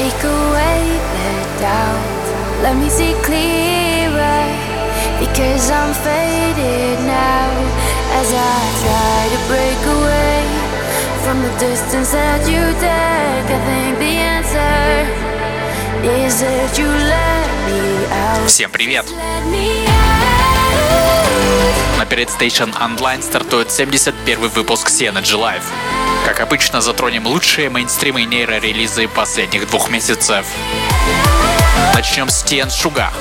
Take away the doubt. Let me see clearer because I'm faded now as I try to break away from the distance that you take. I think the answer is that you let me out. Всем привет! На Period Station Online стартует 71 выпуск Synergy Live. Как обычно, затронем лучшие мейнстримы и нейрорелизы последних двух месяцев. Начнем с TN Шуга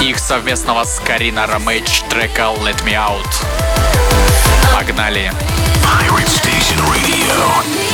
и их совместного с Карина Ромейдж трека Let Me Out. Погнали! Pirate Station Radio.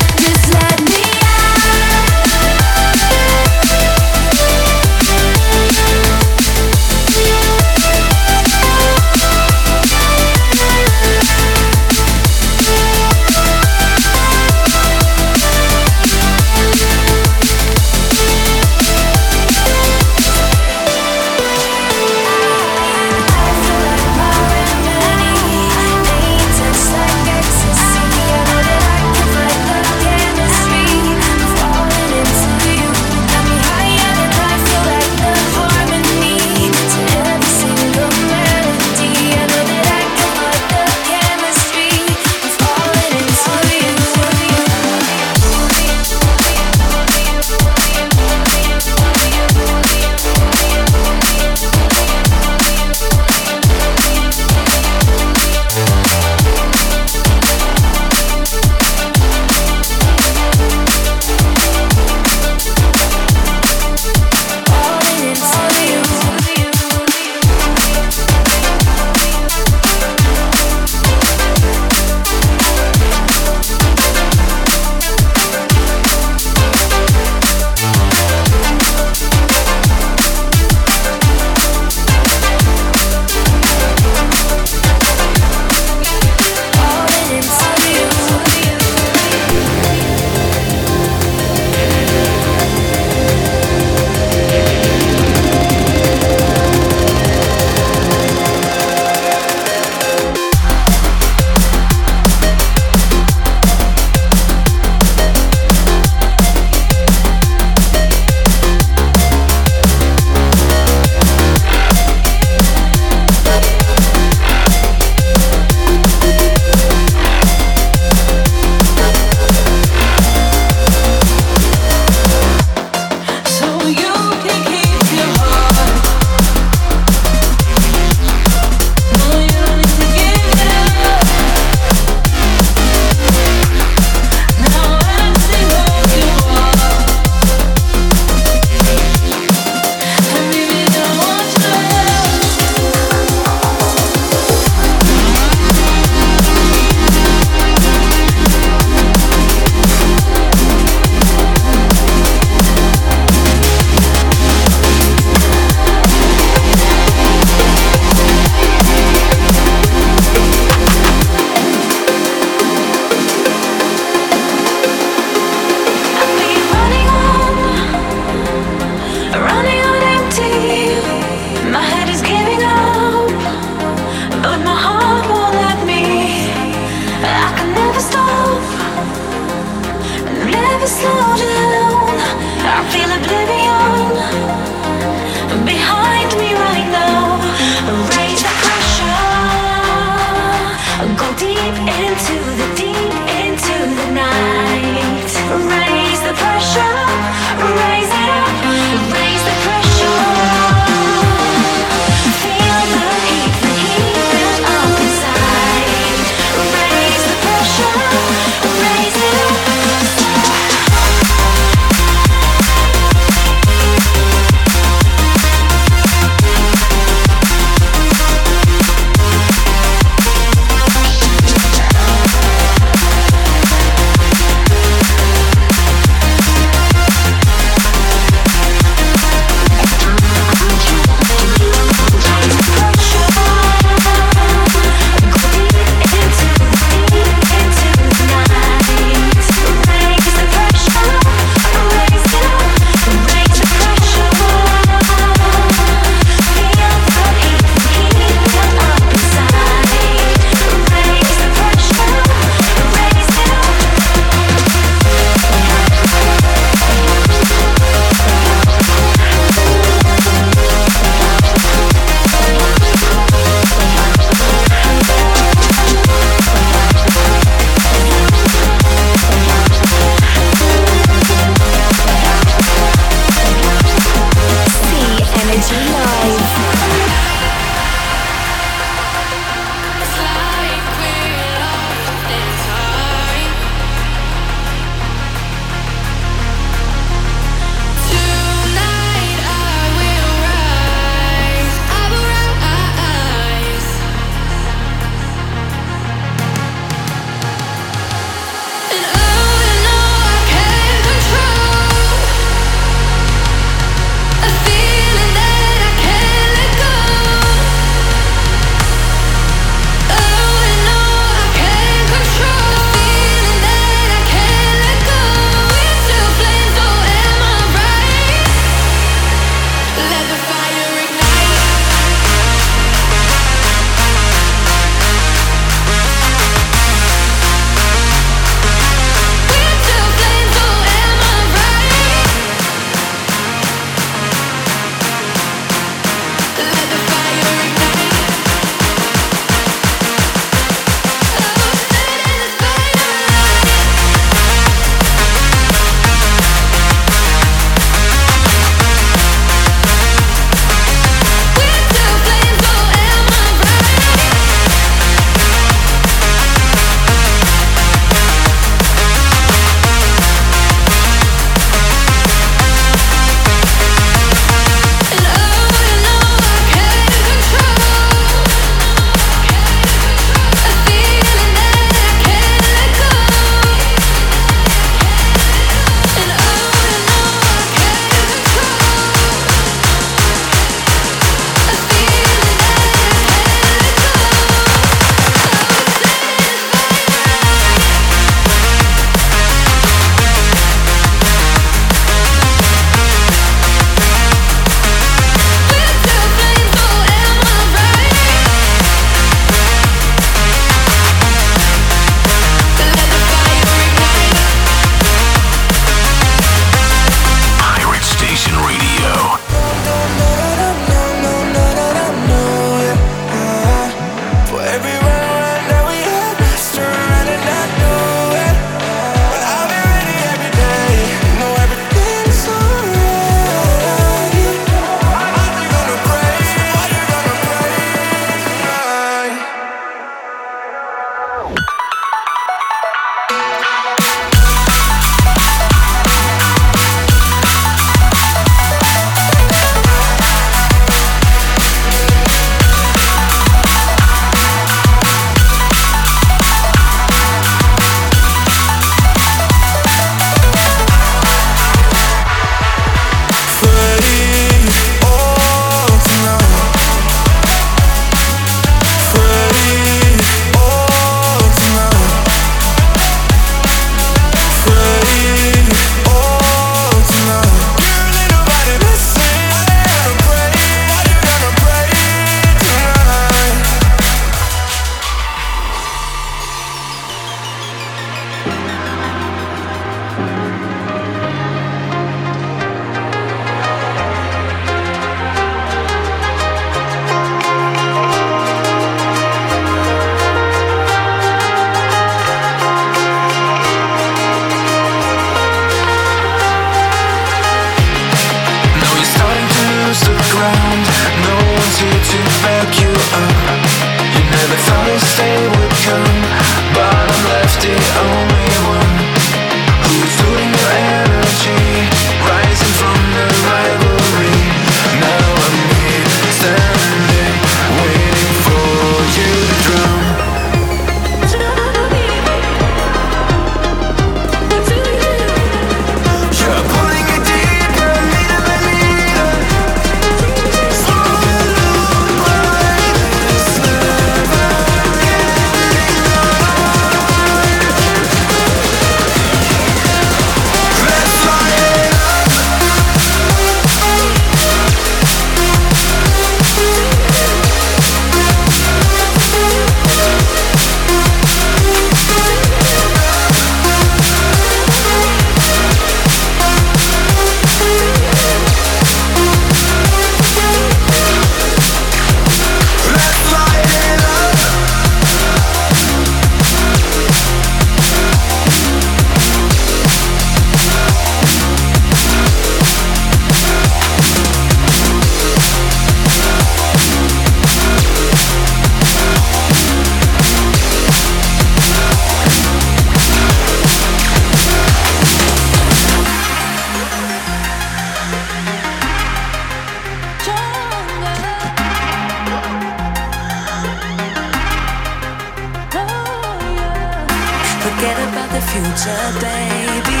Maybe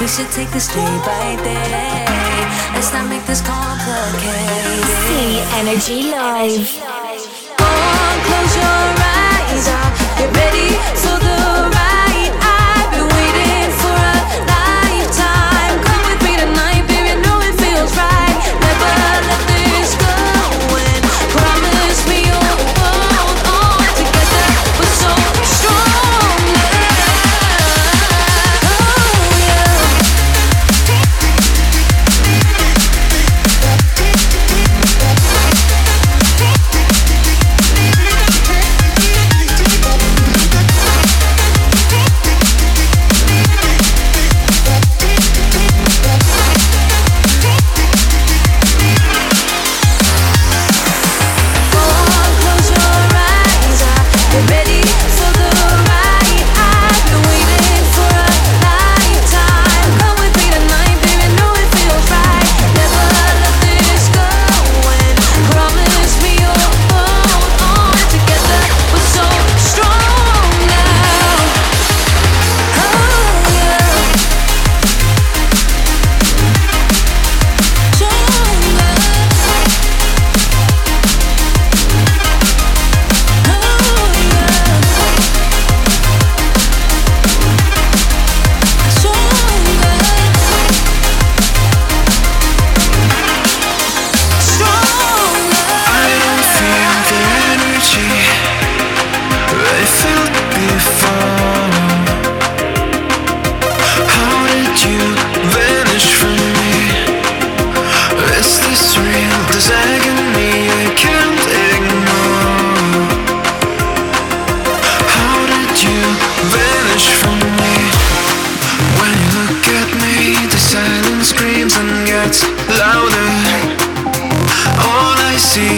we should take this day by day. Let's not make this complicated. See Energy Live. Come, on, close your eyes. Get ready? So the silence screams and gets louder. All I see,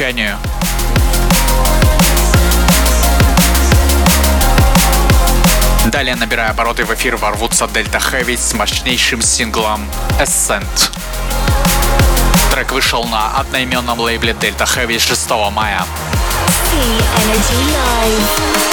звучанию. Далее, набирая обороты в эфир, ворвутся Delta Heavy с мощнейшим синглом Ascent. Трек вышел на одноименном лейбле Delta Heavy 6 мая. Energy Live.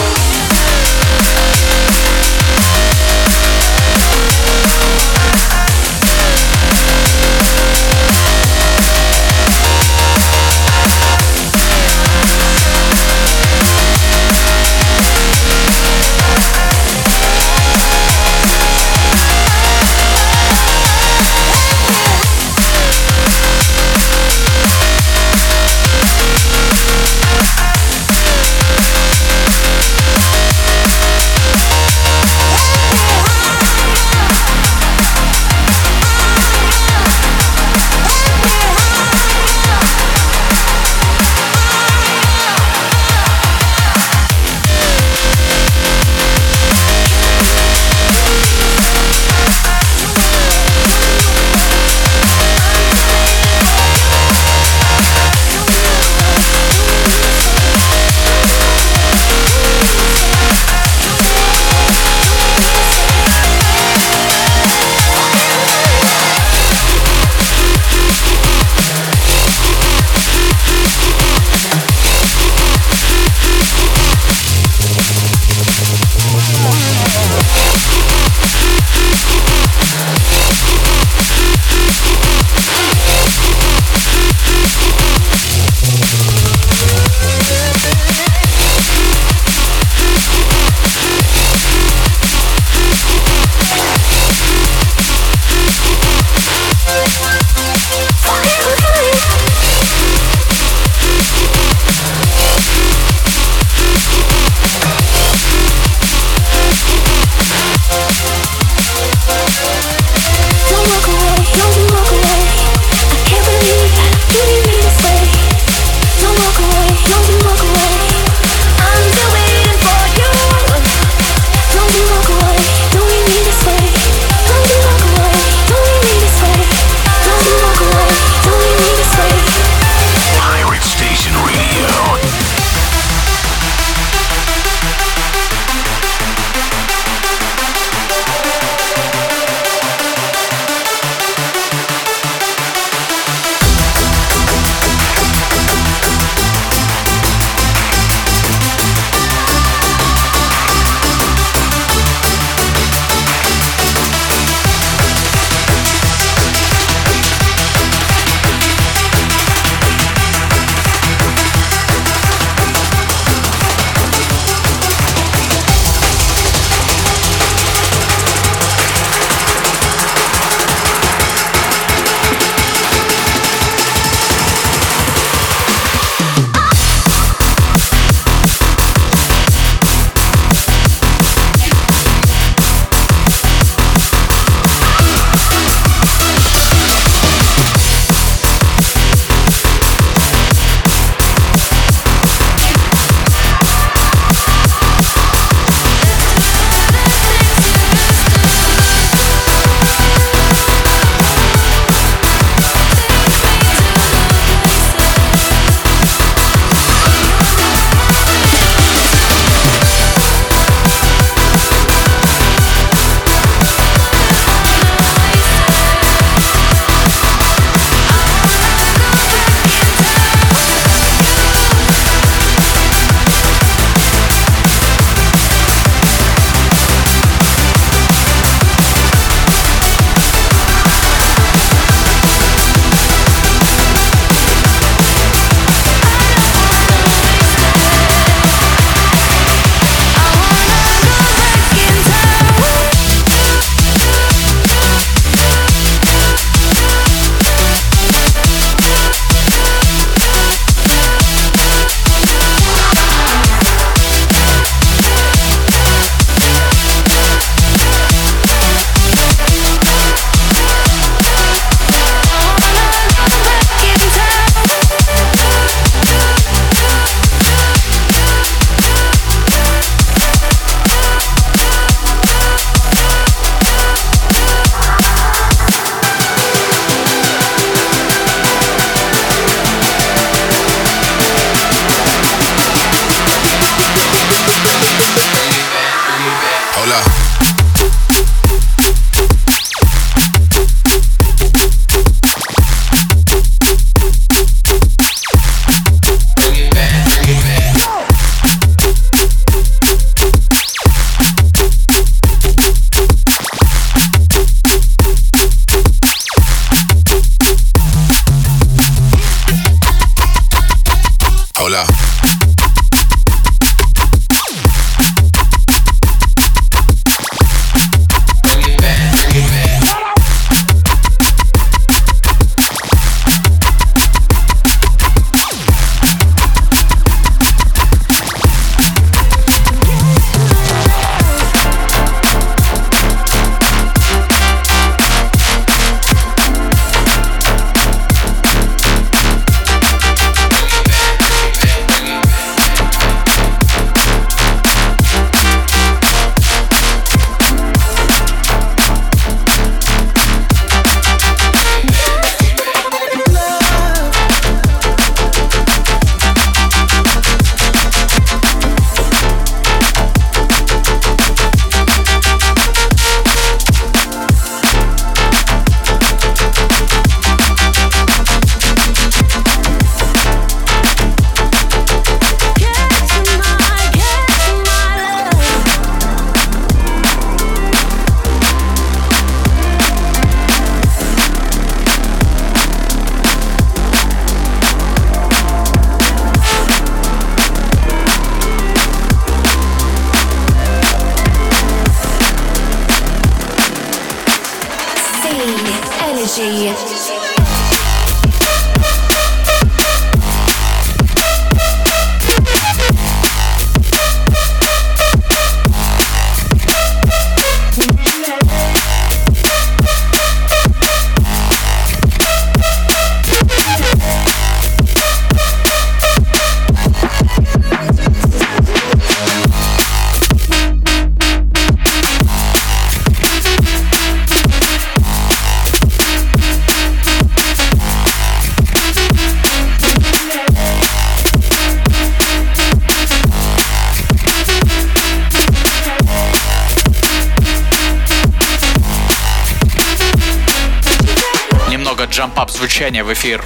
Звучания в эфир.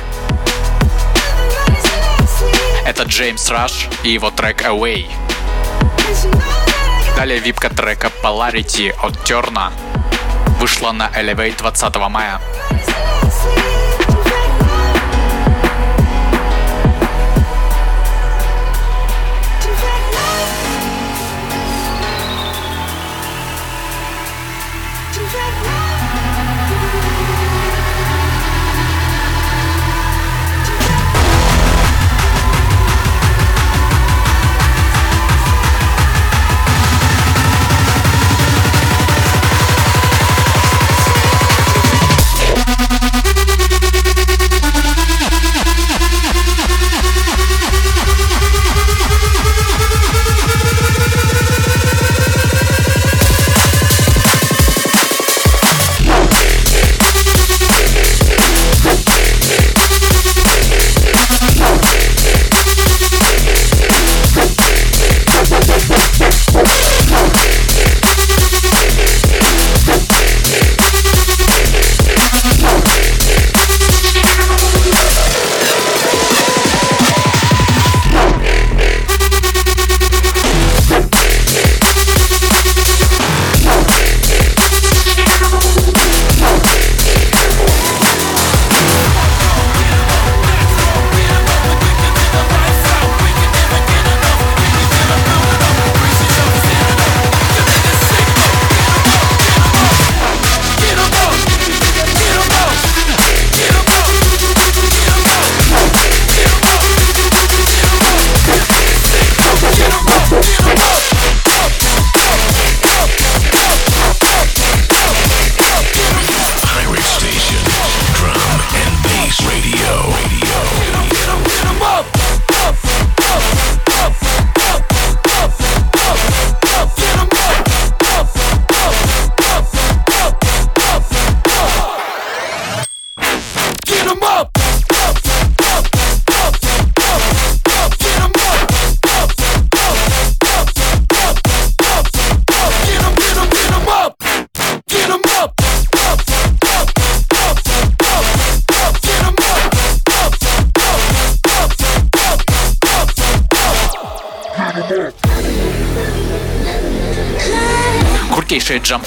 Это Джеймс Раш и его трек Away. Далее випка трека Polarity от Терна вышла на Elevate 20 мая.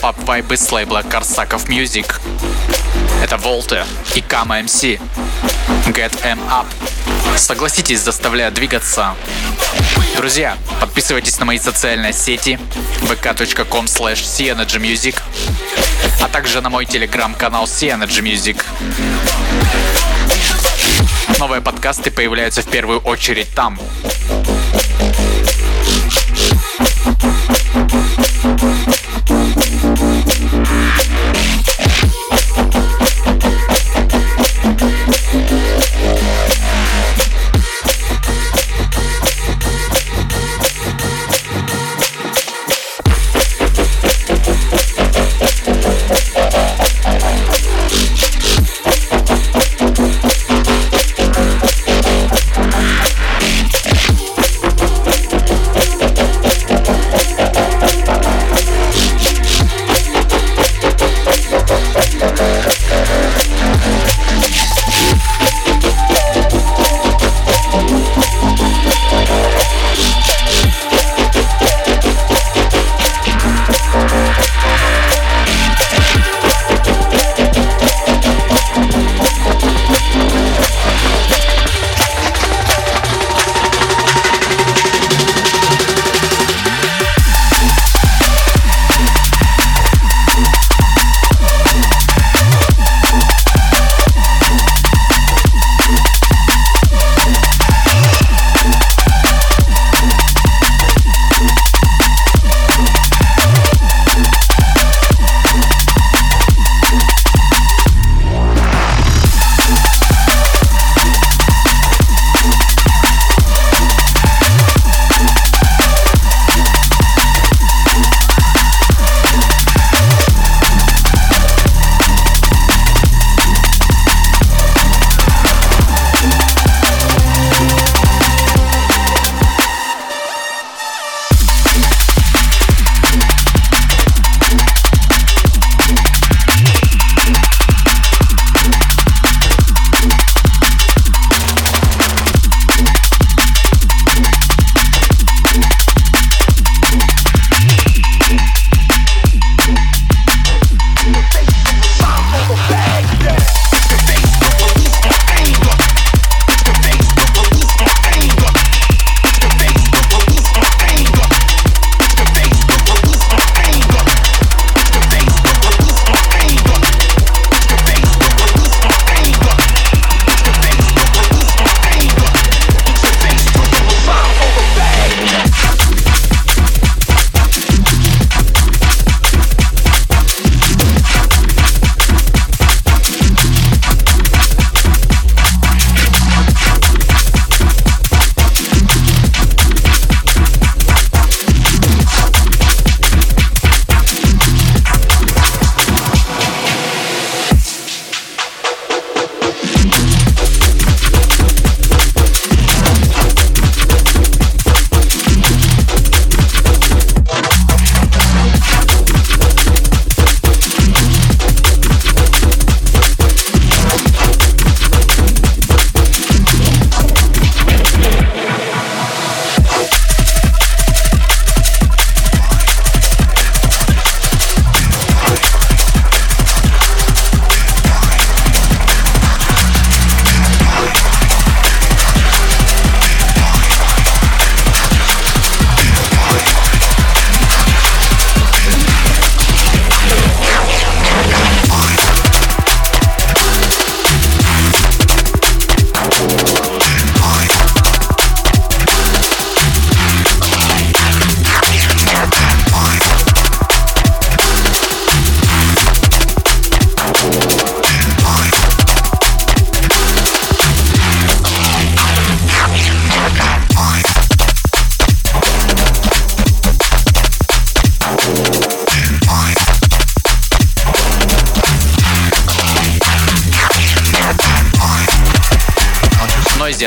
Jump-up вайбы с лейбла Korsakov Music. Это Волте и Кама MC. Get Em Up. Согласитесь, заставляют двигаться. Друзья, подписывайтесь на мои социальные сети vk.com slash music а также на мой телеграм-канал Music. Новые подкасты появляются в первую очередь там. Bye.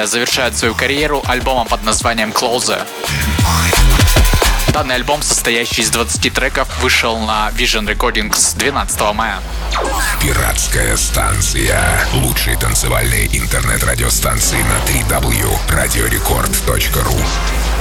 Завершает свою карьеру альбомом под названием Closer. Данный альбом, состоящий из 20 треков, вышел на Vision Recordings 12 мая. Пиратская станция. Лучшие танцевальные интернет-радиостанции на 3W. Радиорекорд.ру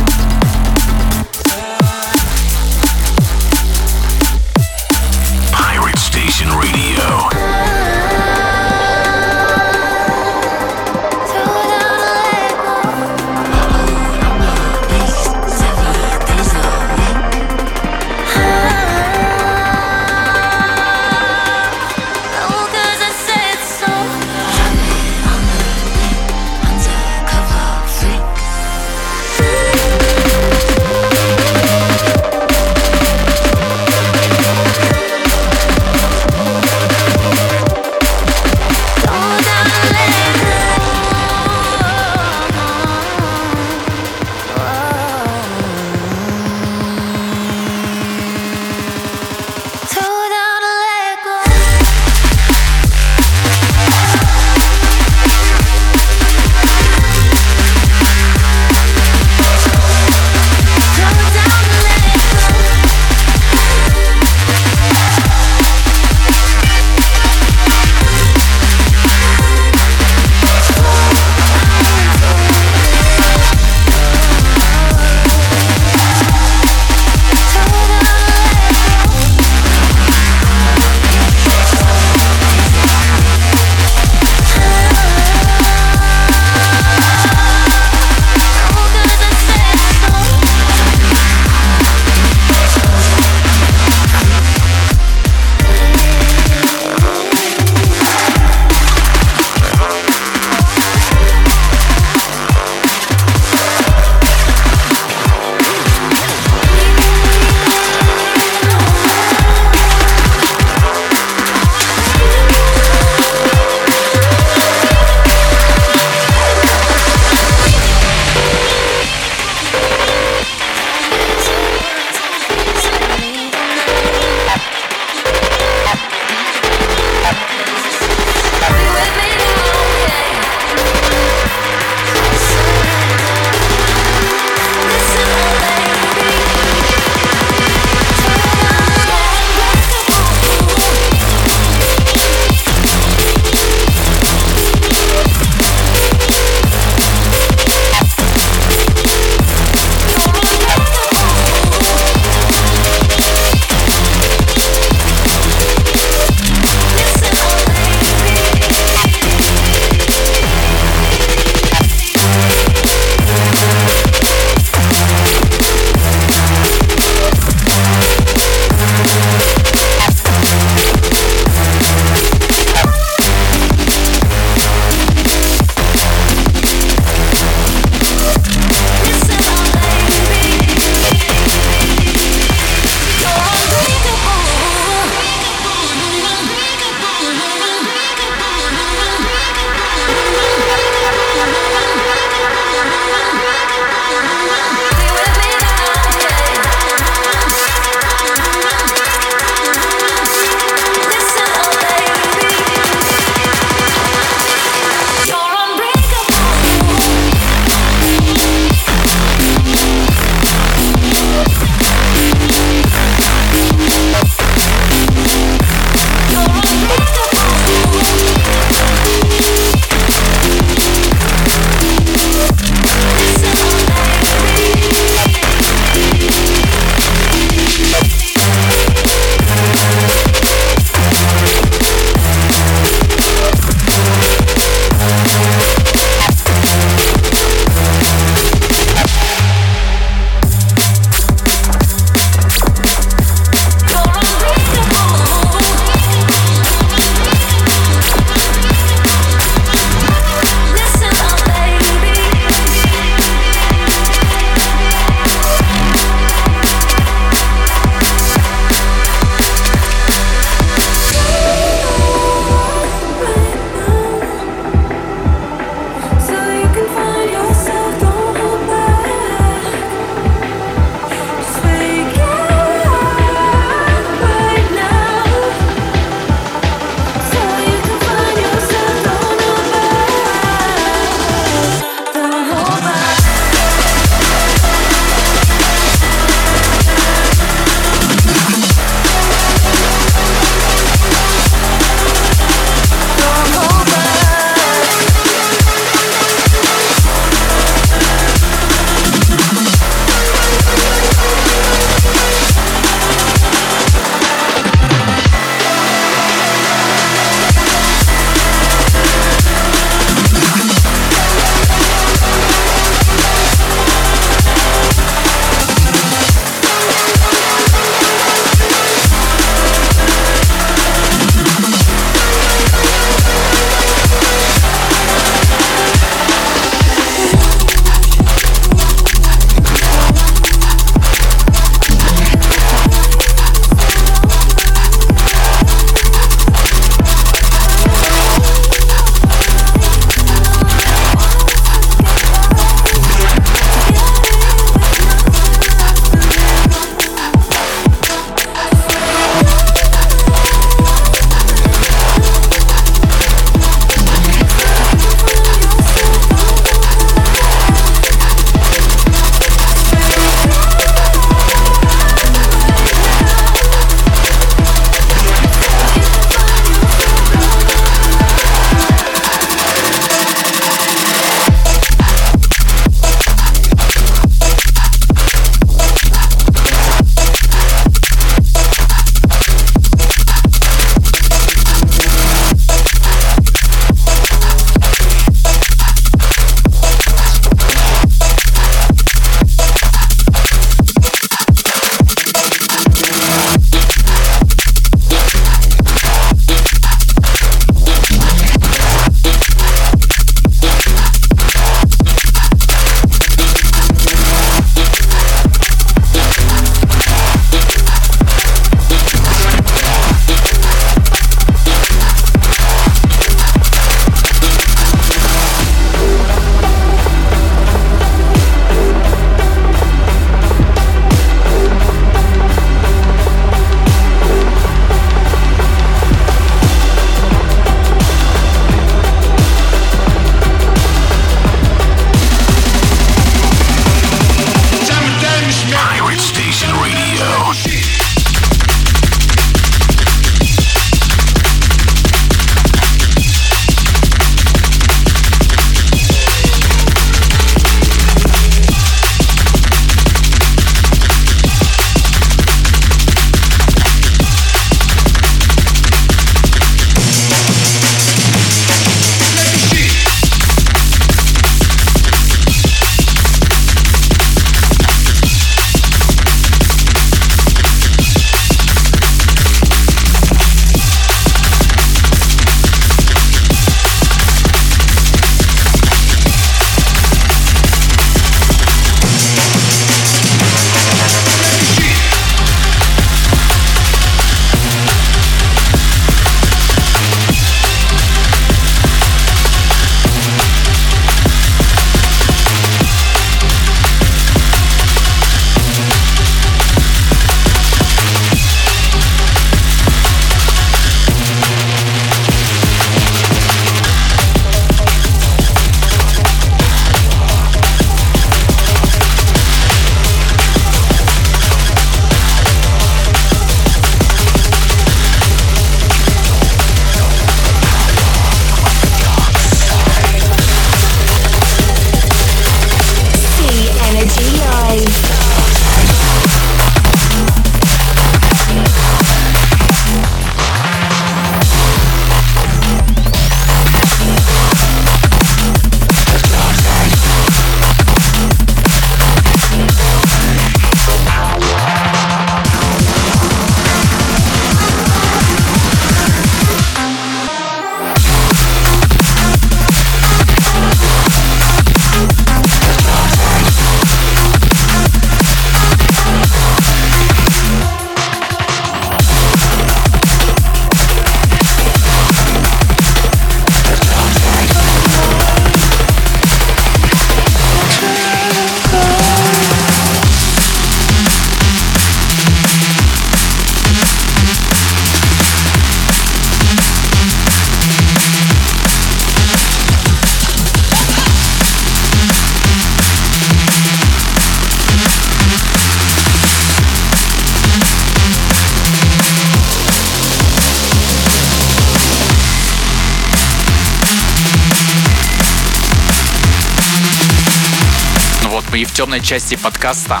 темной части подкаста,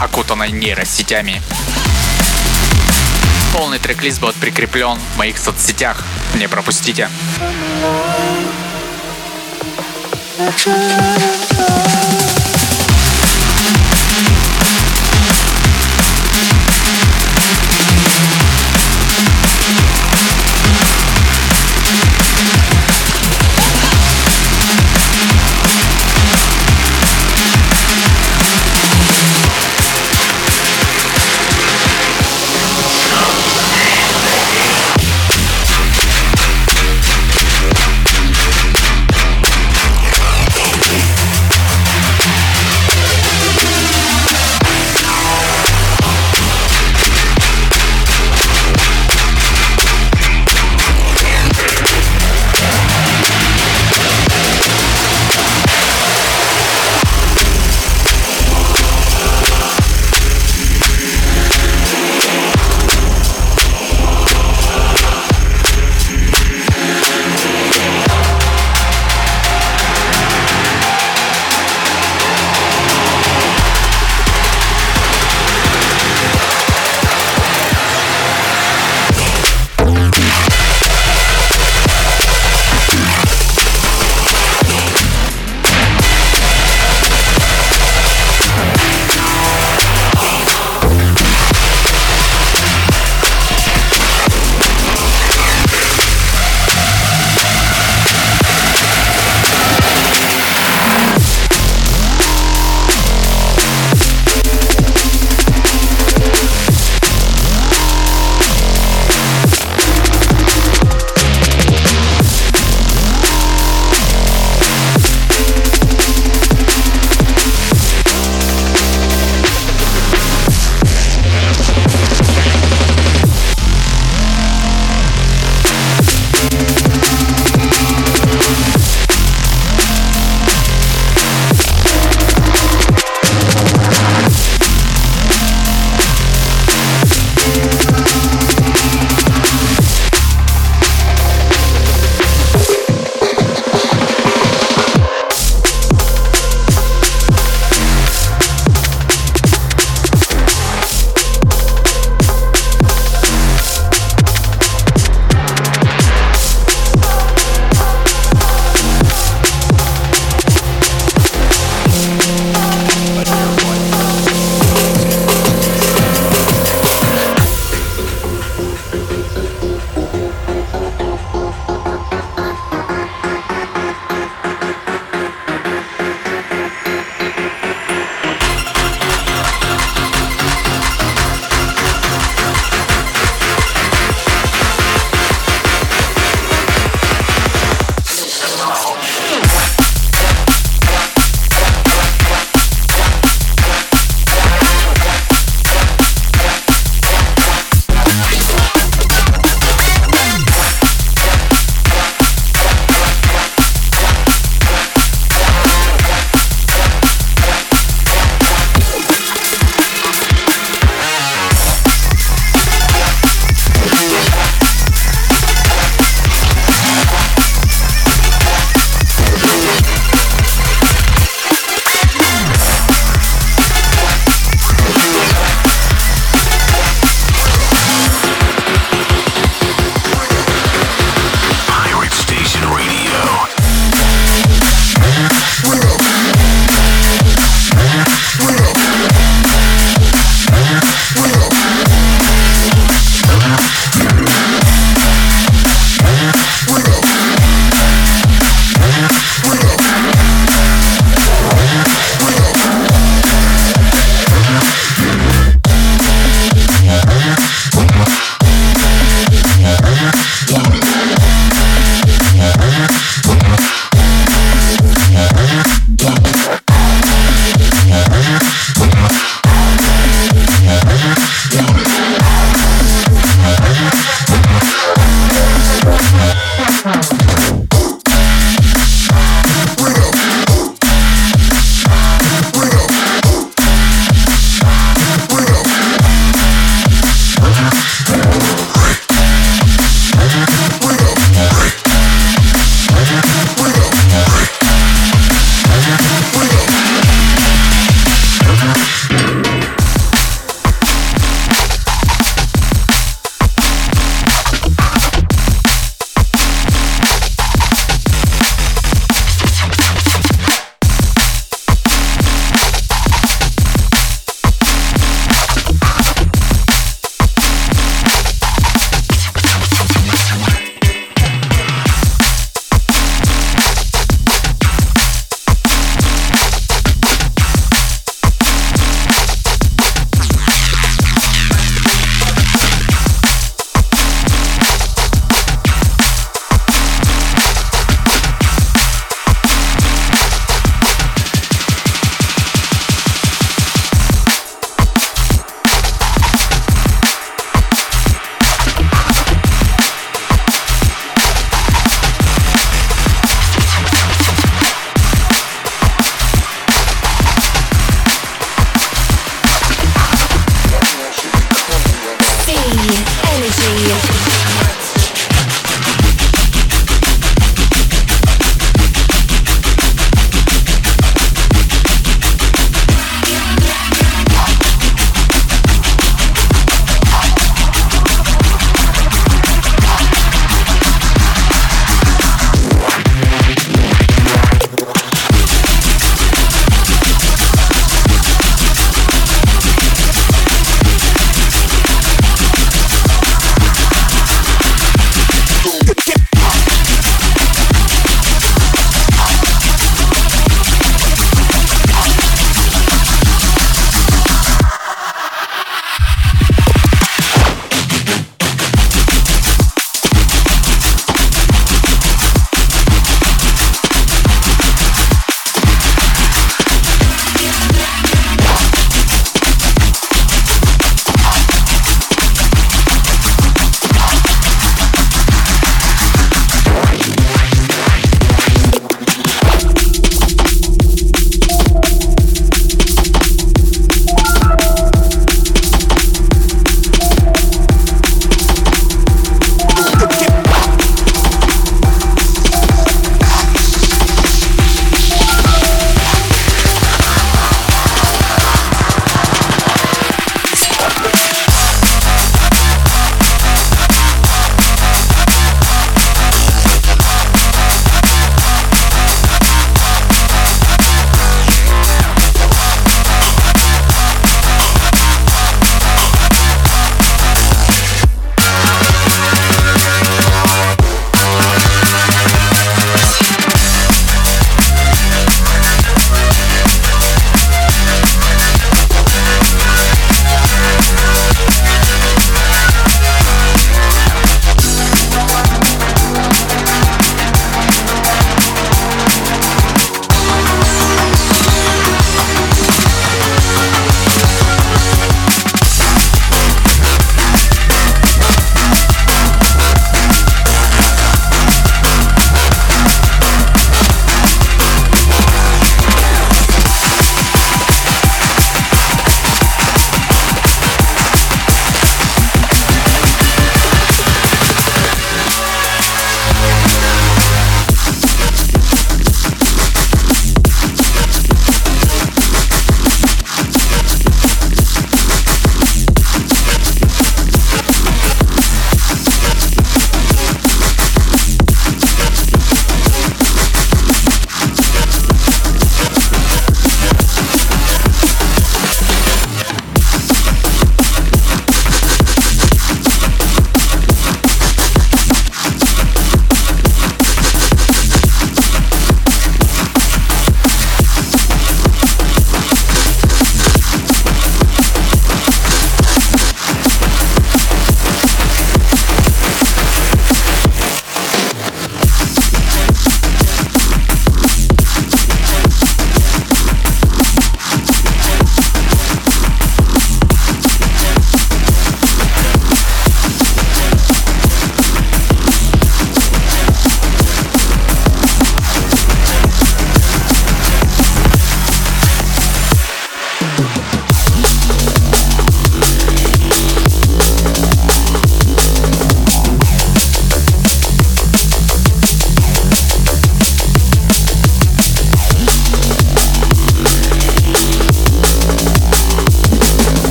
окутанной нейросетями. Полный трек-лист будет прикреплен в моих соцсетях. Не пропустите.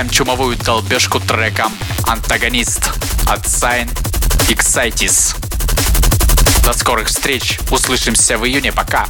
Завершаем чумовую долбежку треком «Антагонист» от Sign Excitis. До скорых встреч. Услышимся в июне. Пока.